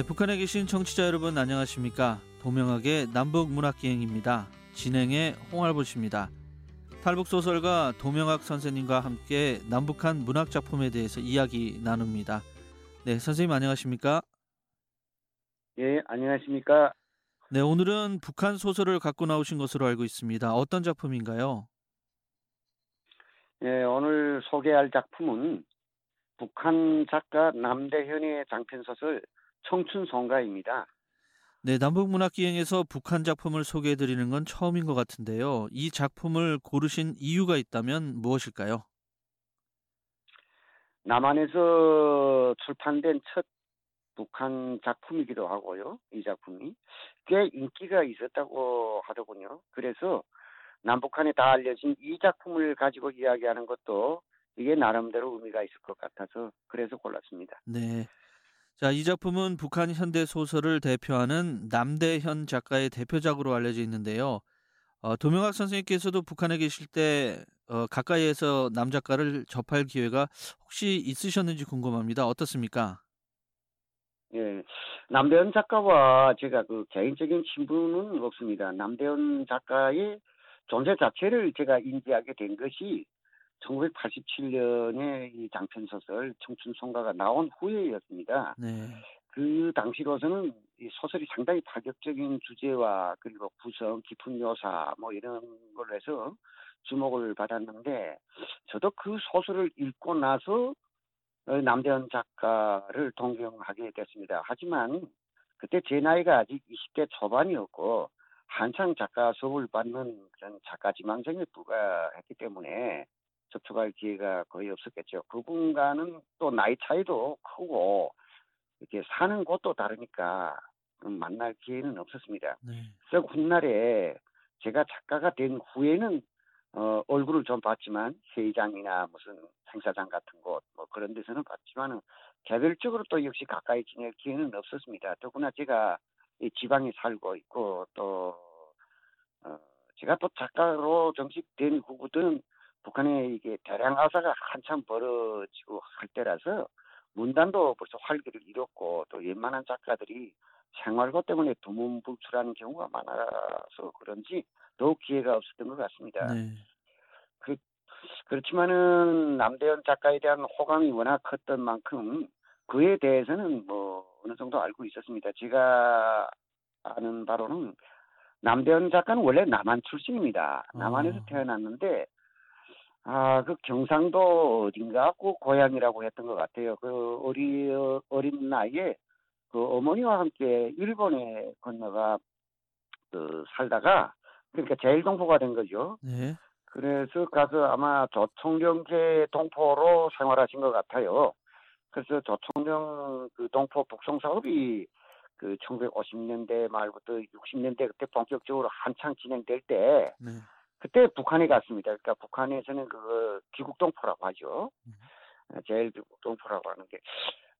네, 북한에 계신 청취자 여러분 안녕하십니까? 도명학의 남북 문학기행입니다. 진행의 홍알보 씨입니다. 탈북 소설가 도명학 선생님과 함께 남북한 문학 작품에 대해서 이야기 나눕니다. 네, 선생님 안녕하십니까? 예, 안녕하십니까? 네, 오늘은 북한 소설을 갖고 나오신 것으로 알고 있습니다. 어떤 작품인가요? 예, 오늘 소개할 작품은 북한 작가 남대현의 장편 소설 청춘송가입니다. 네, 남북문학기행에서 북한 작품을 소개해 드리는 건 처음인 것 같은데요. 이 작품을 고르신 이유가 있다면 무엇일까요? 남한에서 출판된 첫 북한 작품이기도 하고요. 이 작품이 꽤 인기가 있었다고 하더군요. 그래서 남북한에 다 알려진 이 작품을 가지고 이야기하는 것도 이게 나름대로 의미가 있을 것 같아서 그래서 골랐습니다. 네. 자, 이 작품은 북한 현대 소설을 대표하는 남대현 작가의 대표작으로 알려져 있는데요. 어, 도명학 선생님께서도 북한에 계실 때 어, 가까이에서 남 작가를 접할 기회가 혹시 있으셨는지 궁금합니다. 어떻습니까? 예, 남대현 작가와 제가 그 개인적인 친분은 없습니다. 남대현 작가의 존재 자체를 제가 인지하게 된 것이 1987년에 이 장편 소설 청춘 송가가 나온 후에였습니다. 네. 그 당시로서는 이 소설이 상당히 파격적인 주제와 그리고 구성, 깊은 묘사 뭐 이런 걸로 해서 주목을 받았는데 저도 그 소설을 읽고 나서 어, 남대현 작가를 동경하게 됐습니다. 하지만 그때 제 나이가 아직 20대 초반이었고 한창 작가 수업을 받는 그런 작가 지망생에 불과했기 때문에 접촉할 기회가 거의 없었겠죠. 그분과는 또 나이 차이도 크고 이렇게 사는 곳도 다르니까 만날 기회는 없었습니다. 네. 그래서 훗날에 제가 작가가 된 후에는 어, 얼굴을 좀 봤지만 회의장이나 무슨 행사장 같은 곳 뭐 그런 데서는 봤지만은 개별적으로 또 역시 가까이 지낼 기회는 없었습니다. 더구나 제가 이 지방에 살고 있고 또 어, 제가 또 작가로 정식된 후부터는 북한에 이게 대량 아사가 한참 벌어지고 할 때라서 문단도 벌써 활기를 잃었고 또 웬만한 작가들이 생활고 때문에 두문불출하는 경우가 많아서 그런지 더욱 기회가 없었던 것 같습니다. 네. 그, 그렇지만은 남대현 작가에 대한 호감이 워낙 컸던 만큼 그에 대해서는 뭐 어느 정도 알고 있었습니다. 제가 아는 바로는 남대현 작가는 원래 남한 출신입니다. 남한에서 어. 태어났는데 아, 그 경상도 어딘가 그 고향이라고 했던 것 같아요. 그 어리, 어린 나이에 그 어머니와 함께 일본에 건너가 그 살다가 그러니까 제일 동포가 된 거죠. 네. 그래서 가서 아마 조총련계 동포로 생활하신 것 같아요. 그래서 조총련 그 동포 북송 사업이 그 1950년대 말부터 60년대 그때 본격적으로 한창 진행될 때 네. 그때 북한에 갔습니다. 그러니까 북한에서는 그 귀국동포라고 하죠. 어, 제일 귀국동포라고 하는 게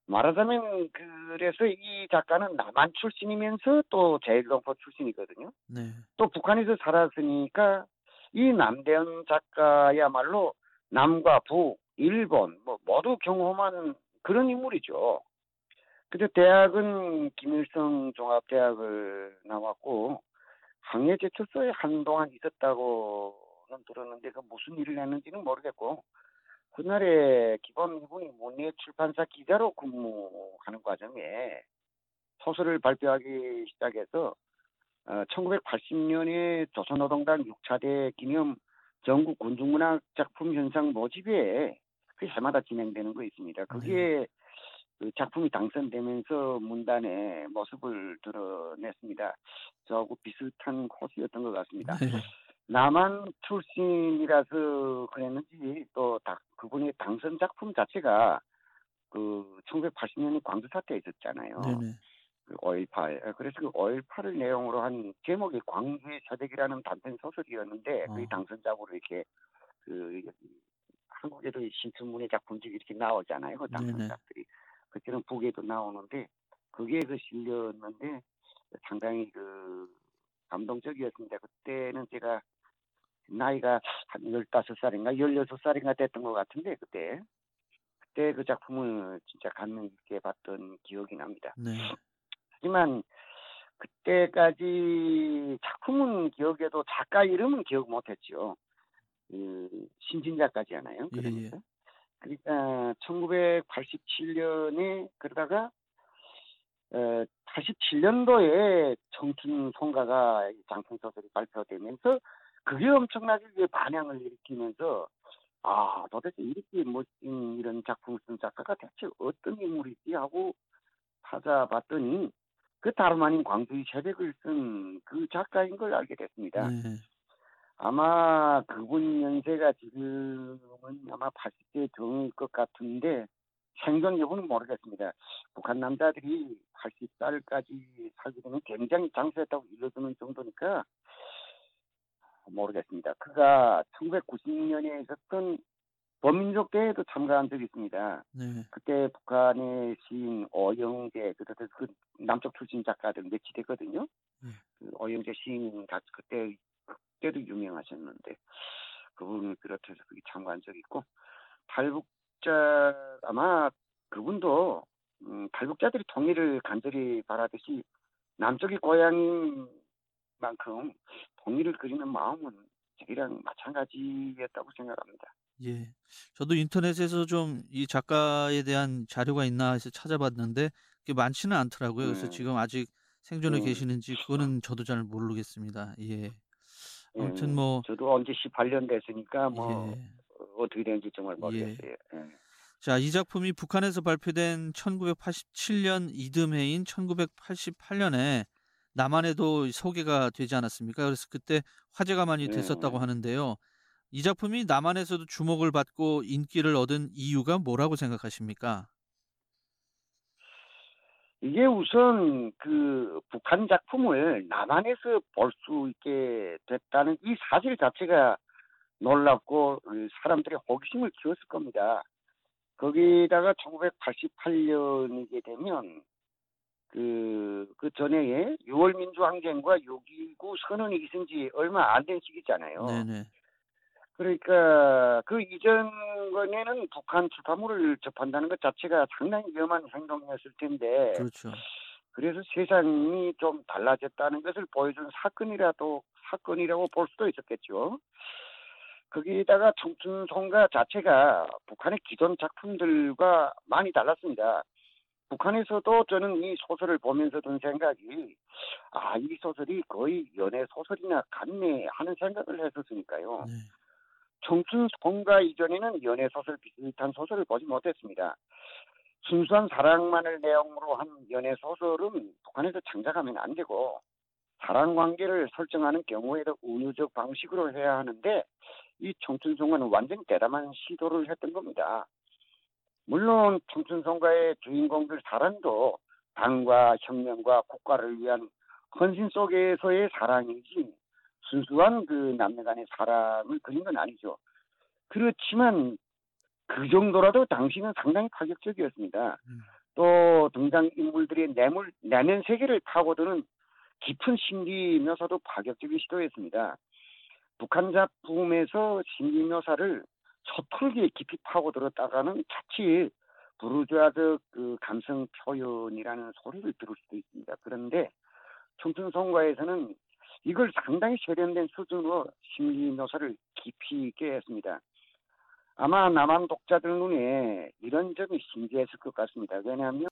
말하자면 그래서 이 작가는 남한 출신이면서 또 제일동포 출신이거든요. 네. 또 북한에서 살았으니까 이 남대현 작가야말로 남과 북, 일본 뭐 모두 경험한 그런 인물이죠. 근데 대학은 김일성 종합대학을 나왔고 항해 제출소에 한동안 있었다고는 들었는데 그 무슨 일을 했는지는 모르겠고 그날에 기본 이분이 문예 출판사 기자로 근무하는 과정에 소설을 발표하기 시작해서 어, 1980년에 조선노동당 6차대 기념 전국 군중문학 작품 현상 모집에 그 해마다 진행되는 거 있습니다. 그게 그 작품이 당선되면서 문단의 모습을 드러냈습니다. 저하고 비슷한 코스였던 것 같습니다. 네. 남한 출신이라서 그랬는지 또 다, 그분의 당선 작품 자체가 그 1980년에 광주 사태에 있었잖아요. 네네. 그 5.18. 그래서 그 5.18을 내용으로 한 제목이 광주의 서대기라는 단편 소설이었는데 어. 그게 당선작으로 이렇게 그 한국에도 이 신춘문예 작품집이 이렇게 나오잖아요. 그 네네. 당선작들이. 그때는 북에도 나오는데 그게 그 실렸는데 상당히 그 감동적이었습니다. 그때는 제가 나이가 한 15살인가 16살인가 됐던 것 같은데 그때 그때 그 작품을 진짜 감명 깊게 봤던 기억이 납니다. 네. 하지만 그때까지 작품은 기억해도 작가 이름은 기억 못했죠. 그 신진 작가잖아요. 예, 그러니까. 그러 니까 1987년에 그러다가 어, 87년도에 청춘 송가가 장편 소설이 발표되면서 그게 엄청나게 반향을 일으키면서 아 도대체 이렇게 멋진 이런 작품을 쓴 작가가 대체 어떤 인물이지 하고 찾아봤더니 그 다름 아닌 광주의 새벽을 쓴 그 작가인 걸 알게 됐습니다. 네. 아마 그분 연세가 지금은 아마 80대 정일 것 같은데 생존 여부는 모르겠습니다. 북한 남자들이 80살까지 살게 되면 굉장히 장수했다고 일러주는 정도니까 모르겠습니다. 그가 1990년에 있었던 범민족 대회에도 참가한 적이 있습니다. 네. 그때 북한의 시인 어영재, 그때 그 남쪽 출신 작가들 몇이 되거든요. 네. 그 어영재 시인 다 그때 그때도 유명하셨는데 그분을 비롯해서 거기 참가한 적이 있고 탈북자 아마 그분도 음, 탈북자들이 통일을 간절히 바라듯이 남쪽이 고향인 만큼 통일을 그리는 마음은 저희랑 마찬가지였다고 생각합니다. 예. 저도 인터넷에서 좀 이 작가에 대한 자료가 있나 해서 찾아봤는데 그게 많지는 않더라고요. 그래서 네. 지금 아직 생존해 네. 계시는지 그거는 저도 잘 모르겠습니다. 예. 예, 아무튼 뭐 저도 언제 18년 됐으니까 뭐 예. 어떻게 되는지 정말 모르겠어요. 예. 자, 이 작품이 북한에서 발표된 1987년 이듬해인 1988년에 남한에도 소개가 되지 않았습니까? 그래서 그때 화제가 많이 네. 됐었다고 하는데요. 이 작품이 남한에서도 주목을 받고 인기를 얻은 이유가 뭐라고 생각하십니까? 이게 우선 그 북한 작품을 남한에서 볼 수 있게 됐다는 이 사실 자체가 놀랍고 그 사람들의 호기심을 키웠을 겁니다. 거기다가 1988년이게 되면 그, 그 전에 6월 민주항쟁과 6.29 선언이 있은 지 얼마 안 된 시기잖아요. 네네. 그러니까 그 이전에는 북한 출판물을 접한다는 것 자체가 상당히 위험한 행동이었을 텐데 그렇죠. 그래서 세상이 좀 달라졌다는 것을 보여준 사건이라도 사건이라고 볼 수도 있었겠죠. 거기다가 청춘송가 자체가 북한의 기존 작품들과 많이 달랐습니다. 북한에서도 저는 이 소설을 보면서 든 생각이 아 이 소설이 거의 연애 소설이나 같네 하는 생각을 했었으니까요. 네. 청춘 송가 이전에는 연애 소설 비슷한 소설을 보지 못했습니다. 순수한 사랑만을 내용으로 한 연애 소설은 북한에서 창작하면 안 되고 사랑 관계를 설정하는 경우에도 은유적 방식으로 해야 하는데 이 청춘송가는 완전히 대담한 시도를 했던 겁니다. 물론 청춘송가의 주인공들 사랑도 당과 혁명과 국가를 위한 헌신 속에서의 사랑이지 순수한 그 남녀 간의 사랑을 그린 건 아니죠. 그렇지만 그 정도라도 당시는 상당히 파격적이었습니다. 음. 또 등장 인물들의 내물, 내면 세계를 파고드는 깊은 심리 묘사도 파격적인 시도였습니다. 북한 작품에서 심리 묘사를 서툴게 깊이 파고들었다가는 자칫 부르주아적 그 감성 표현이라는 소리를 들을 수도 있습니다. 그런데 청춘송가에서는 이걸 상당히 세련된 수준으로 심리 묘사를 깊이 있게 했습니다. 아마 남한 독자들 눈에 이런 점이 신기했을 것 같습니다. 왜냐하면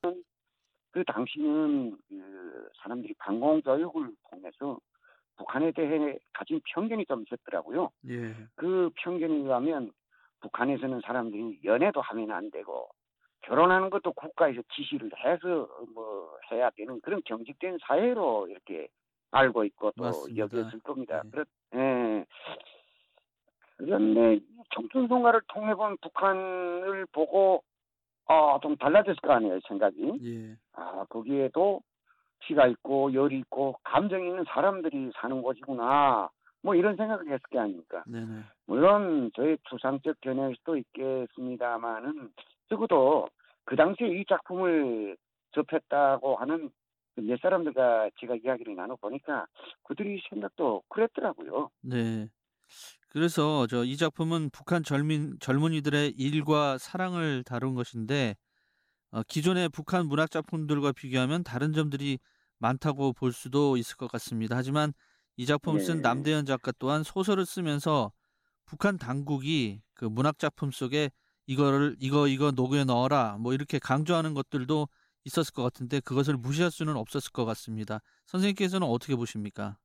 그 당시는 그 사람들이 방공교육을 통해서 북한에 대해 가진 편견이 좀 있었더라고요. 예. 그 편견에 의하면 북한에서는 사람들이 연애도 하면 안 되고 결혼하는 것도 국가에서 지시를 해서 뭐 해야 되는 그런 경직된 사회로 이렇게 알고 있고 또 맞습니다. 여겼을 겁니다. 예. 그렇, 예. 그런데 이 청춘송가를 통해 본 북한을 보고 아, 좀 달라졌을 거 아니에요, 생각이. 예. 아, 거기에도 피가 있고 열이 있고 감정이 있는 사람들이 사는 곳이구나. 뭐 이런 생각을 했을 게 아닙니까? 네네. 물론 저의 추상적 견해일 수도 있겠습니다만은 적어도 그 당시에 이 작품을 접했다고 하는 그몇 사람들과 제가 이야기를 나눠보니까 그들이 생각도 그랬더라고요. 네. 그래서 저 이 작품은 북한 젊은 젊은이들의 일과 사랑을 다룬 것인데 어, 기존의 북한 문학 작품들과 비교하면 다른 점들이 많다고 볼 수도 있을 것 같습니다. 하지만 이 작품 쓴 네. 남대현 작가 또한 소설을 쓰면서 북한 당국이 그 문학 작품 속에 이거를 이거 이거 녹여 넣어라 뭐 이렇게 강조하는 것들도 있었을 것 같은데 그것을 무시할 수는 없었을 것 같습니다. 선생님께서는 어떻게 보십니까?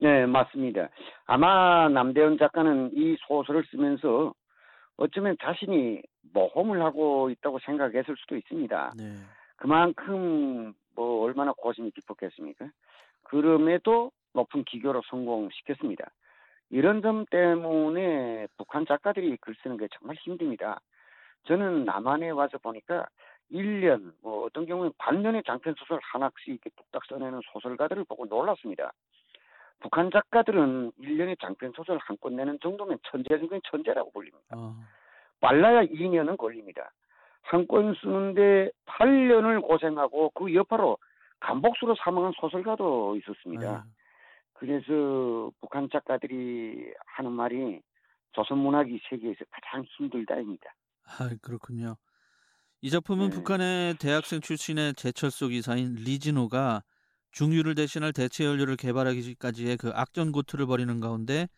네, 맞습니다. 아마 남대현 작가는 이 소설을 쓰면서 어쩌면 자신이 모험을 하고 있다고 생각했을 수도 있습니다. 네. 그만큼 뭐 얼마나 고심이 깊었겠습니까? 그럼에도 높은 기교로 성공시켰습니다. 이런 점 때문에 북한 작가들이 글 쓰는 게 정말 힘듭니다. 저는 남한에 와서 보니까 1년, 뭐 어떤 경우는 반년의 장편 소설 하나씩 이렇게 뚝딱 써내는 소설가들을 보고 놀랐습니다. 북한 작가들은 1년의 장편 소설 한 권 내는 정도면 천재 중에 천재라고 불립니다. 어, 빨라야 2년은 걸립니다. 한 권 쓰는데 8년을 고생하고 그 여파로 감복수로 사망한 소설가도 있었습니다. 아유, 그래서 북한 작가들이 하는 말이 조선 문학이 세계에서 가장 힘들다입니다. 아, 그렇군요. 이 작품은 네. 북한의 대학생 출신의 제철소 기사인 리진호가 중유를 대신할 대체 연료를 개발하기까지의 그 악전 고투를 벌이는 가운데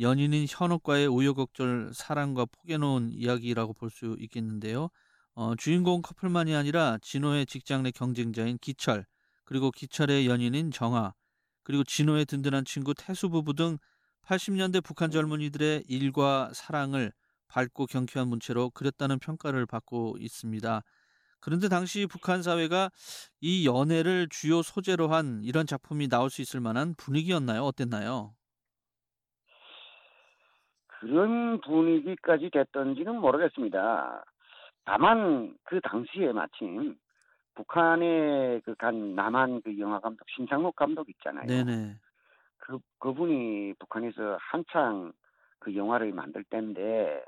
연인인 현옥과의 우여곡절 사랑과 포개 놓은 이야기라고 볼 수 있겠는데요. 어, 주인공 커플만이 아니라 진호의 직장 내 경쟁자인 기철, 그리고 기철의 연인인 정아, 그리고 진호의 든든한 친구 태수 부부 등 80년대 북한 젊은이들의 일과 사랑을 밝고 경쾌한 문체로 그렸다는 평가를 받고 있습니다. 그런데 당시 북한 사회가 이 연애를 주요 소재로 한 이런 작품이 나올 수 있을 만한 분위기였나요? 어땠나요? 그런 분위기까지 됐던지는 모르겠습니다. 다만 그 당시에 마침 북한의 그 간 남한 그 영화 감독 신상록 감독 있잖아요. 네네. 그 그분이 북한에서 한창 그 영화를 만들 때인데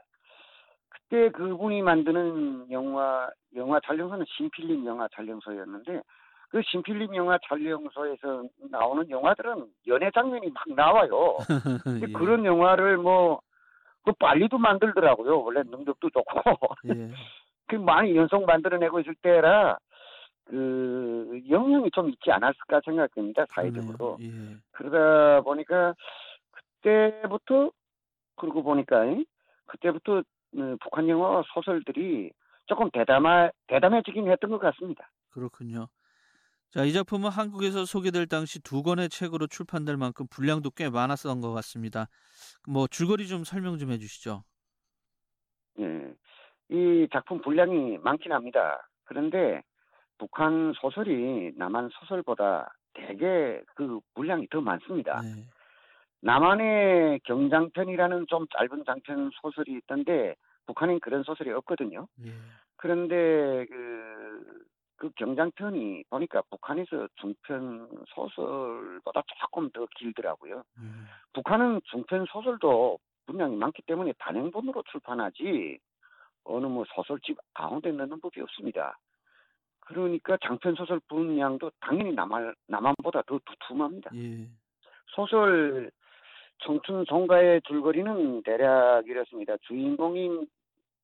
그때 그분이 만드는 영화 영화 촬영소는 신필립 영화 촬영소였는데 그 신필립 영화 촬영소에서 나오는 영화들은 연애 장면이 막 나와요. 근데 예, 그런 영화를 뭐, 그 빨리도 만들더라고요. 원래 능력도 좋고. 예. 그 많이 연속 만들어내고 있을 때라, 그, 영향이 좀 있지 않았을까 생각됩니다, 사회적으로. 예. 그러다 보니까, 그때부터, 그러고 보니까, 이? 그때부터, 어, 북한 영화와 소설들이 조금 대담하, 대담해지긴 했던 것 같습니다. 그렇군요. 자, 이 작품은 한국에서 소개될 당시 두 권의 책으로 출판될 만큼 분량도 꽤 많았던 것 같습니다. 뭐 줄거리 좀 설명 좀 해주시죠. 예. 이 작품 분량이 많긴 합니다. 그런데 북한 소설이 남한 소설보다 대개 그 분량이 더 많습니다. 네. 남한의 경장편이라는 좀 짧은 장편 소설이 있던데 북한엔 그런 소설이 없거든요. 예. 그런데 그, 그 경장편이 보니까 북한에서 중편 소설보다 조금 더 길더라고요. 예. 북한은 중편 소설도 분량이 많기 때문에 단행본으로 출판하지 어느 뭐 소설집 가운데 넣는 법이 없습니다. 그러니까 장편 소설 분량도 당연히 남한 남한보다 더 두툼합니다. 예. 소설 청춘 송가의 줄거리는 대략 이렇습니다. 주인공인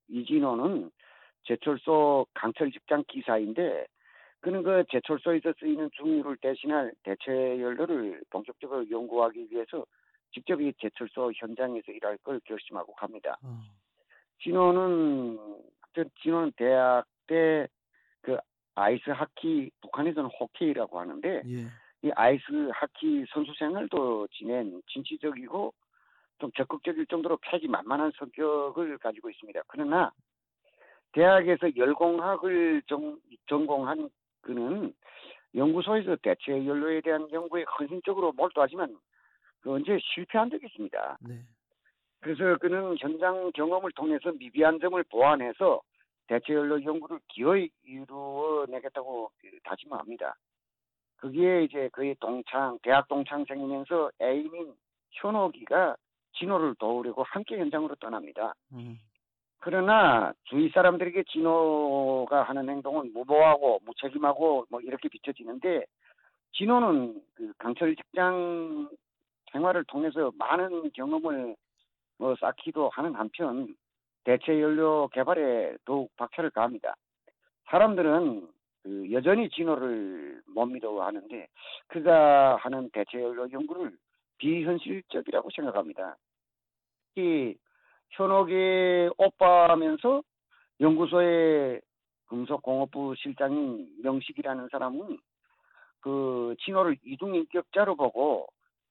이진호는 제철소 강철 직장 기사인데 그는 그 제철소에서 쓰이는 중유를 대신할 대체 연료를 본격적으로 연구하기 위해서 직접 이 제철소 현장에서 일할 걸 결심하고 갑니다. 어. 진호는 진호는 대학 때 그 아이스 하키 북한에서는 호케이라고 하는데 예. 이 아이스 하키 선수 생활도 지낸 진취적이고 좀 적극적일 정도로 패기만만한 성격을 가지고 있습니다. 그러나 대학에서 열공학을 전, 전공한 그는 연구소에서 대체 연료에 대한 연구에 헌신적으로 몰두하지만 그 언제 실패한 적이 있습니다. 네. 그래서 그는 현장 경험을 통해서 미비한 점을 보완해서 대체 연료 연구를 기어이 이루어내겠다고 그 다짐합니다. 그게 이제 그의 동창, 대학 동창생이면서 애인인 현옥이가 진호를 도우려고 함께 현장으로 떠납니다. 음. 그러나 주위 사람들에게 진호가 하는 행동은 무모하고 무책임하고 뭐 이렇게 비춰지는데 진호는 그 강철 직장 생활을 통해서 많은 경험을 뭐 쌓기도 하는 한편 대체 연료 개발에 더욱 박차를 가합니다. 사람들은 그 여전히 진호를 못 믿어 하는데 그가 하는 대체 연료 연구를 비현실적이라고 생각합니다. 이 현옥의 오빠면서 연구소의 금속공업부 실장인 명식이라는 사람은 그 진호를 이중인격자로 보고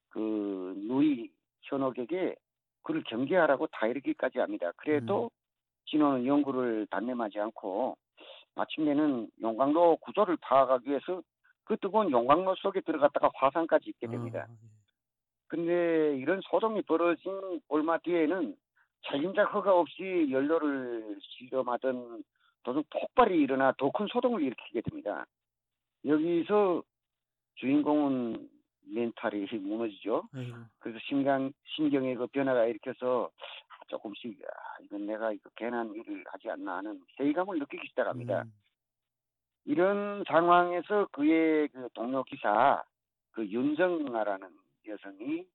그 누이 현옥에게 그를 경계하라고 다 이르기까지 합니다. 그래도 음. 진호는 연구를 단념하지 않고 마침내는 용광로 구조를 파악하기 위해서 그 뜨거운 용광로 속에 들어갔다가 화상까지 있게 됩니다. 아, 예. 근데 이런 소동이 벌어진 얼마 뒤에는 자진작 허가 없이 연료를 실험하던 도중 폭발이 일어나 더 큰 소동을 일으키게 됩니다. 여기서 주인공은 멘탈이 무너지죠. 에이 그래서 심장 신경의 그 변화가 일으켜서 조금씩 아, 이건 내가 이거 괜한 일을 하지 않나 하는 회의감을 느끼기 시작합니다. 음. 이런 상황에서 그의 그 동료 기사 그 윤정아라는 여성이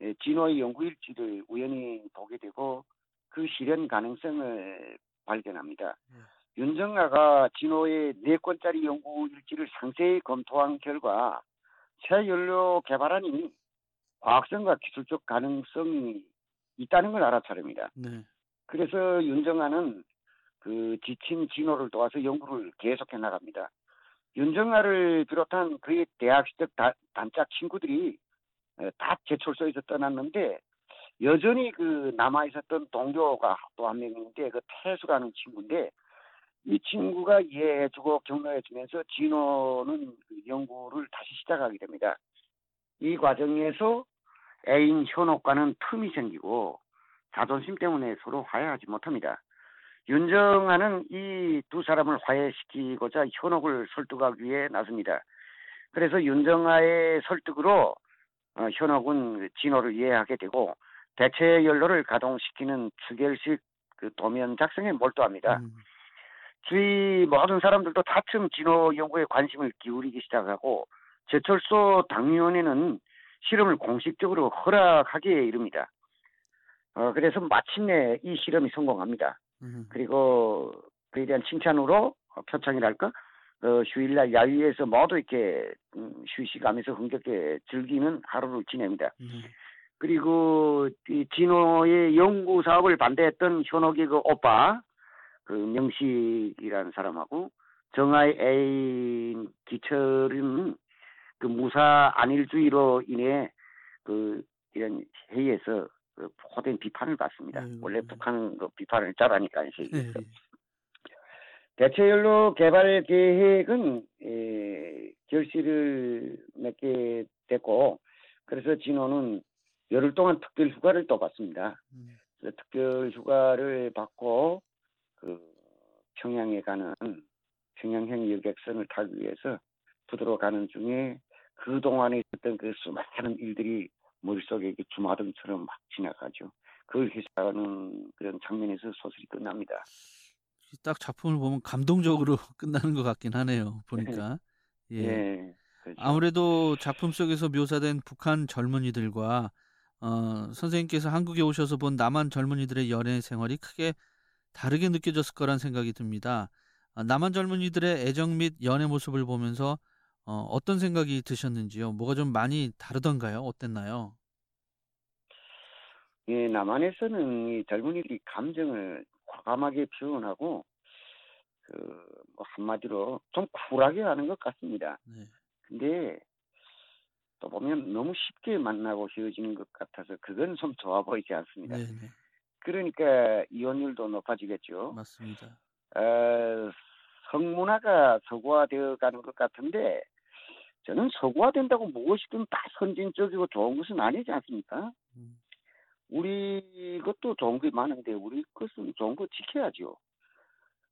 예, 진호의 연구 일지를 우연히 보게 되고 그 실현 가능성을 발견합니다. 네. 윤정아가 진호의 4건짜리 연구 일지를 상세히 검토한 결과 새 연료 개발안이 과학성과 기술적 가능성이 있다는 걸 알아차립니다. 네. 그래서 윤정아는 그 지친 진호를 도와서 연구를 계속해 나갑니다. 윤정아를 비롯한 그의 대학 시절 단짝 친구들이 다 제철소에서 떠났는데 여전히 그 남아 있었던 동료가 또 한 명인데 그 태수라는 친구인데 이 친구가 이해해주고 격려해주면서 진호는 그 연구를 다시 시작하게 됩니다. 이 과정에서 애인 현옥과는 틈이 생기고 자존심 때문에 서로 화해하지 못합니다. 윤정아는 이 두 사람을 화해시키고자 현옥을 설득하기 위해 나섭니다. 그래서 윤정아의 설득으로 어, 현옥은 진호를 이해하게 되고 대체 연료를 가동시키는 추결식 그 도면 작성에 몰두합니다. 음. 주위 모든 사람들도 다층 진호 연구에 관심을 기울이기 시작하고 제철소 당위원회는 실험을 공식적으로 허락하기에 이릅니다. 어, 그래서 마침내 이 실험이 성공합니다. 음. 그리고 그에 대한 칭찬으로 표창이랄까 어, 휴일날 야유에서 모두 이렇게 음, 휴식하면서 흥겹게 즐기는 하루를 지냅니다. 음. 그리고 이 진호의 연구 사업을 반대했던 현옥의 그 오빠 그 명식이라는 사람하고 정아의 애인 기철은 그 무사 안일주의로 인해 그 이런 회의에서 그 호된 비판을 받습니다. 음, 원래 북한 그 비판을 잘하니까 세계에서. 네. 대체연료 개발 계획은 에, 결실을 맺게 됐고 그래서 진호는 열흘 동안 특별 휴가를 또 받습니다. 음. 특별 휴가를 받고 그 평양에 가는 평양행 여객선을 타기 위해서 부두로 가는 중에 그 동안에 있었던 그 수많은 일들이 머릿속에 주마등처럼 막 지나가죠. 그걸 해석하는 그런 장면에서 소설이 끝납니다. 딱 작품을 보면 감동적으로 끝나는 것 같긴 하네요. 보니까. 예. 예 그렇죠. 아무래도 작품 속에서 묘사된 북한 젊은이들과 어, 선생님께서 한국에 오셔서 본 남한 젊은이들의 연애 생활이 크게 다르게 느껴졌을 거란 생각이 듭니다. 아, 남한 젊은이들의 애정 및 연애 모습을 보면서 어, 어떤 생각이 드셨는지요? 뭐가 좀 많이 다르던가요? 어땠나요? 예, 남한에서는 이 젊은이들이 감정을 과감하게 표현하고 그 뭐 한마디로 좀 쿨하게 하는 것 같습니다. 네. 근데 또 보면 너무 쉽게 만나고 헤어지는 것 같아서 그건 좀 좋아 보이지 않습니다. 네 네. 네. 그러니까 이혼율도 높아지겠죠. 맞습니다. 어, 성문화가 서구화되어 가는 것 같은데 저는 서구화된다고 무엇이든 다 선진적이고 좋은 것은 아니지 않습니까? 음. 우리 것도 좋은 게 많은데 우리 것은 좋은 거 지켜야죠.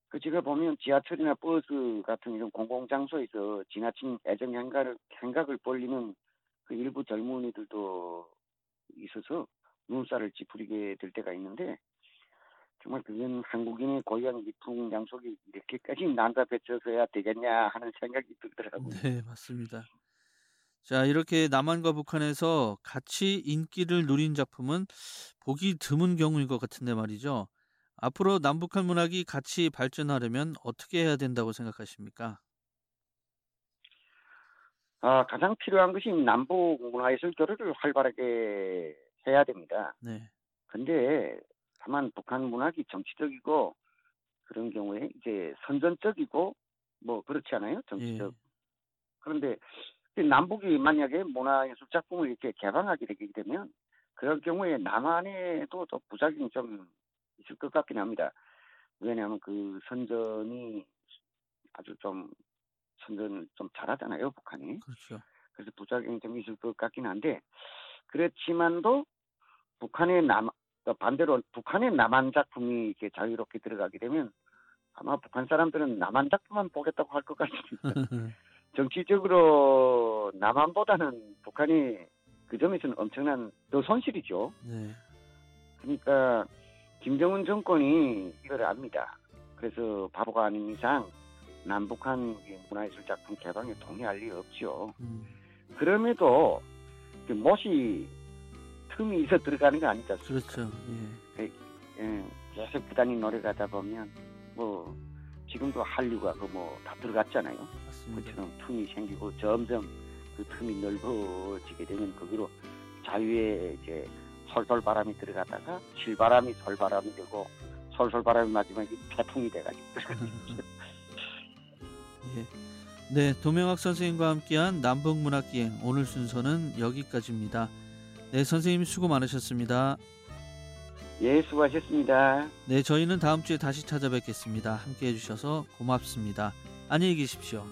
그 제가 보면 지하철이나 버스 같은 이런 공공장소에서 지나친 애정 행각을, 행각을 벌리는 그 일부 젊은이들도 있어서 눈살을 찌푸리게 될 때가 있는데 정말 그건 한국인의 고향 미풍 양속이 이렇게까지 난잡해져서야 되겠냐 하는 생각이 들더라고요. 네, 맞습니다. 자, 이렇게 남한과 북한에서 같이 인기를 누린 작품은 보기 드문 경우인 것 같은데 말이죠. 앞으로 남북한 문학이 같이 발전하려면 어떻게 해야 된다고 생각하십니까? 아, 가장 필요한 것이 남북 문화예술 교류를 활발하게 해야 됩니다. 네. 근데 다만 북한 문학이 정치적이고 그런 경우에 이제 선전적이고 뭐 그렇지 않아요? 정치적. 예. 그런데 이 남북이 만약에 문화예술 작품을 이렇게 개방하게 되게 되면 그럴 경우에 남한에도 또 부작용이 좀 있을 것 같긴 합니다. 왜냐하면 그 선전이 아주 좀 선전을 좀 잘하잖아요, 북한이. 그렇죠. 그래서 부작용이 좀 있을 것 같긴 한데 그렇지만도 북한의 남또 반대로 북한의 남한 작품이 이렇게 자유롭게 들어가게 되면 아마 북한 사람들은 남한 작품만 보겠다고 할 것 같습니다. 정치적으로 남한보다는 북한이 그 점에서는 엄청난 더 손실이죠. 네. 그러니까 김정은 정권이 이걸 압니다. 그래서 바보가 아닌 이상 남북한 이 문화예술 작품 개방에 동의할 리 없죠. 음. 그럼에도 그 못이 틈이 있어 들어가는 거 아니죠. 그렇죠. 예. 예, 계속 부단히 노력하다 보면 뭐 지금도 한류가 그 뭐 다 들어갔잖아요. 맞습니다. 그처럼 틈이 생기고 점점 그 틈이 넓어지게 되면 거기로 자유의 이제 솔솔 바람이 들어가다가 실바람이 솔바람이 되고 솔솔 바람이 이게 태풍이 돼가지고 예. 네, 도명학 선생님과 함께한 남북문학기행 오늘 순서는 여기까지입니다. 네, 선생님 수고 많으셨습니다. 예 수고하셨습니다. 네, 저희는 다음 주에 다시 찾아뵙겠습니다. 함께 해주셔서 고맙습니다. 안녕히 계십시오.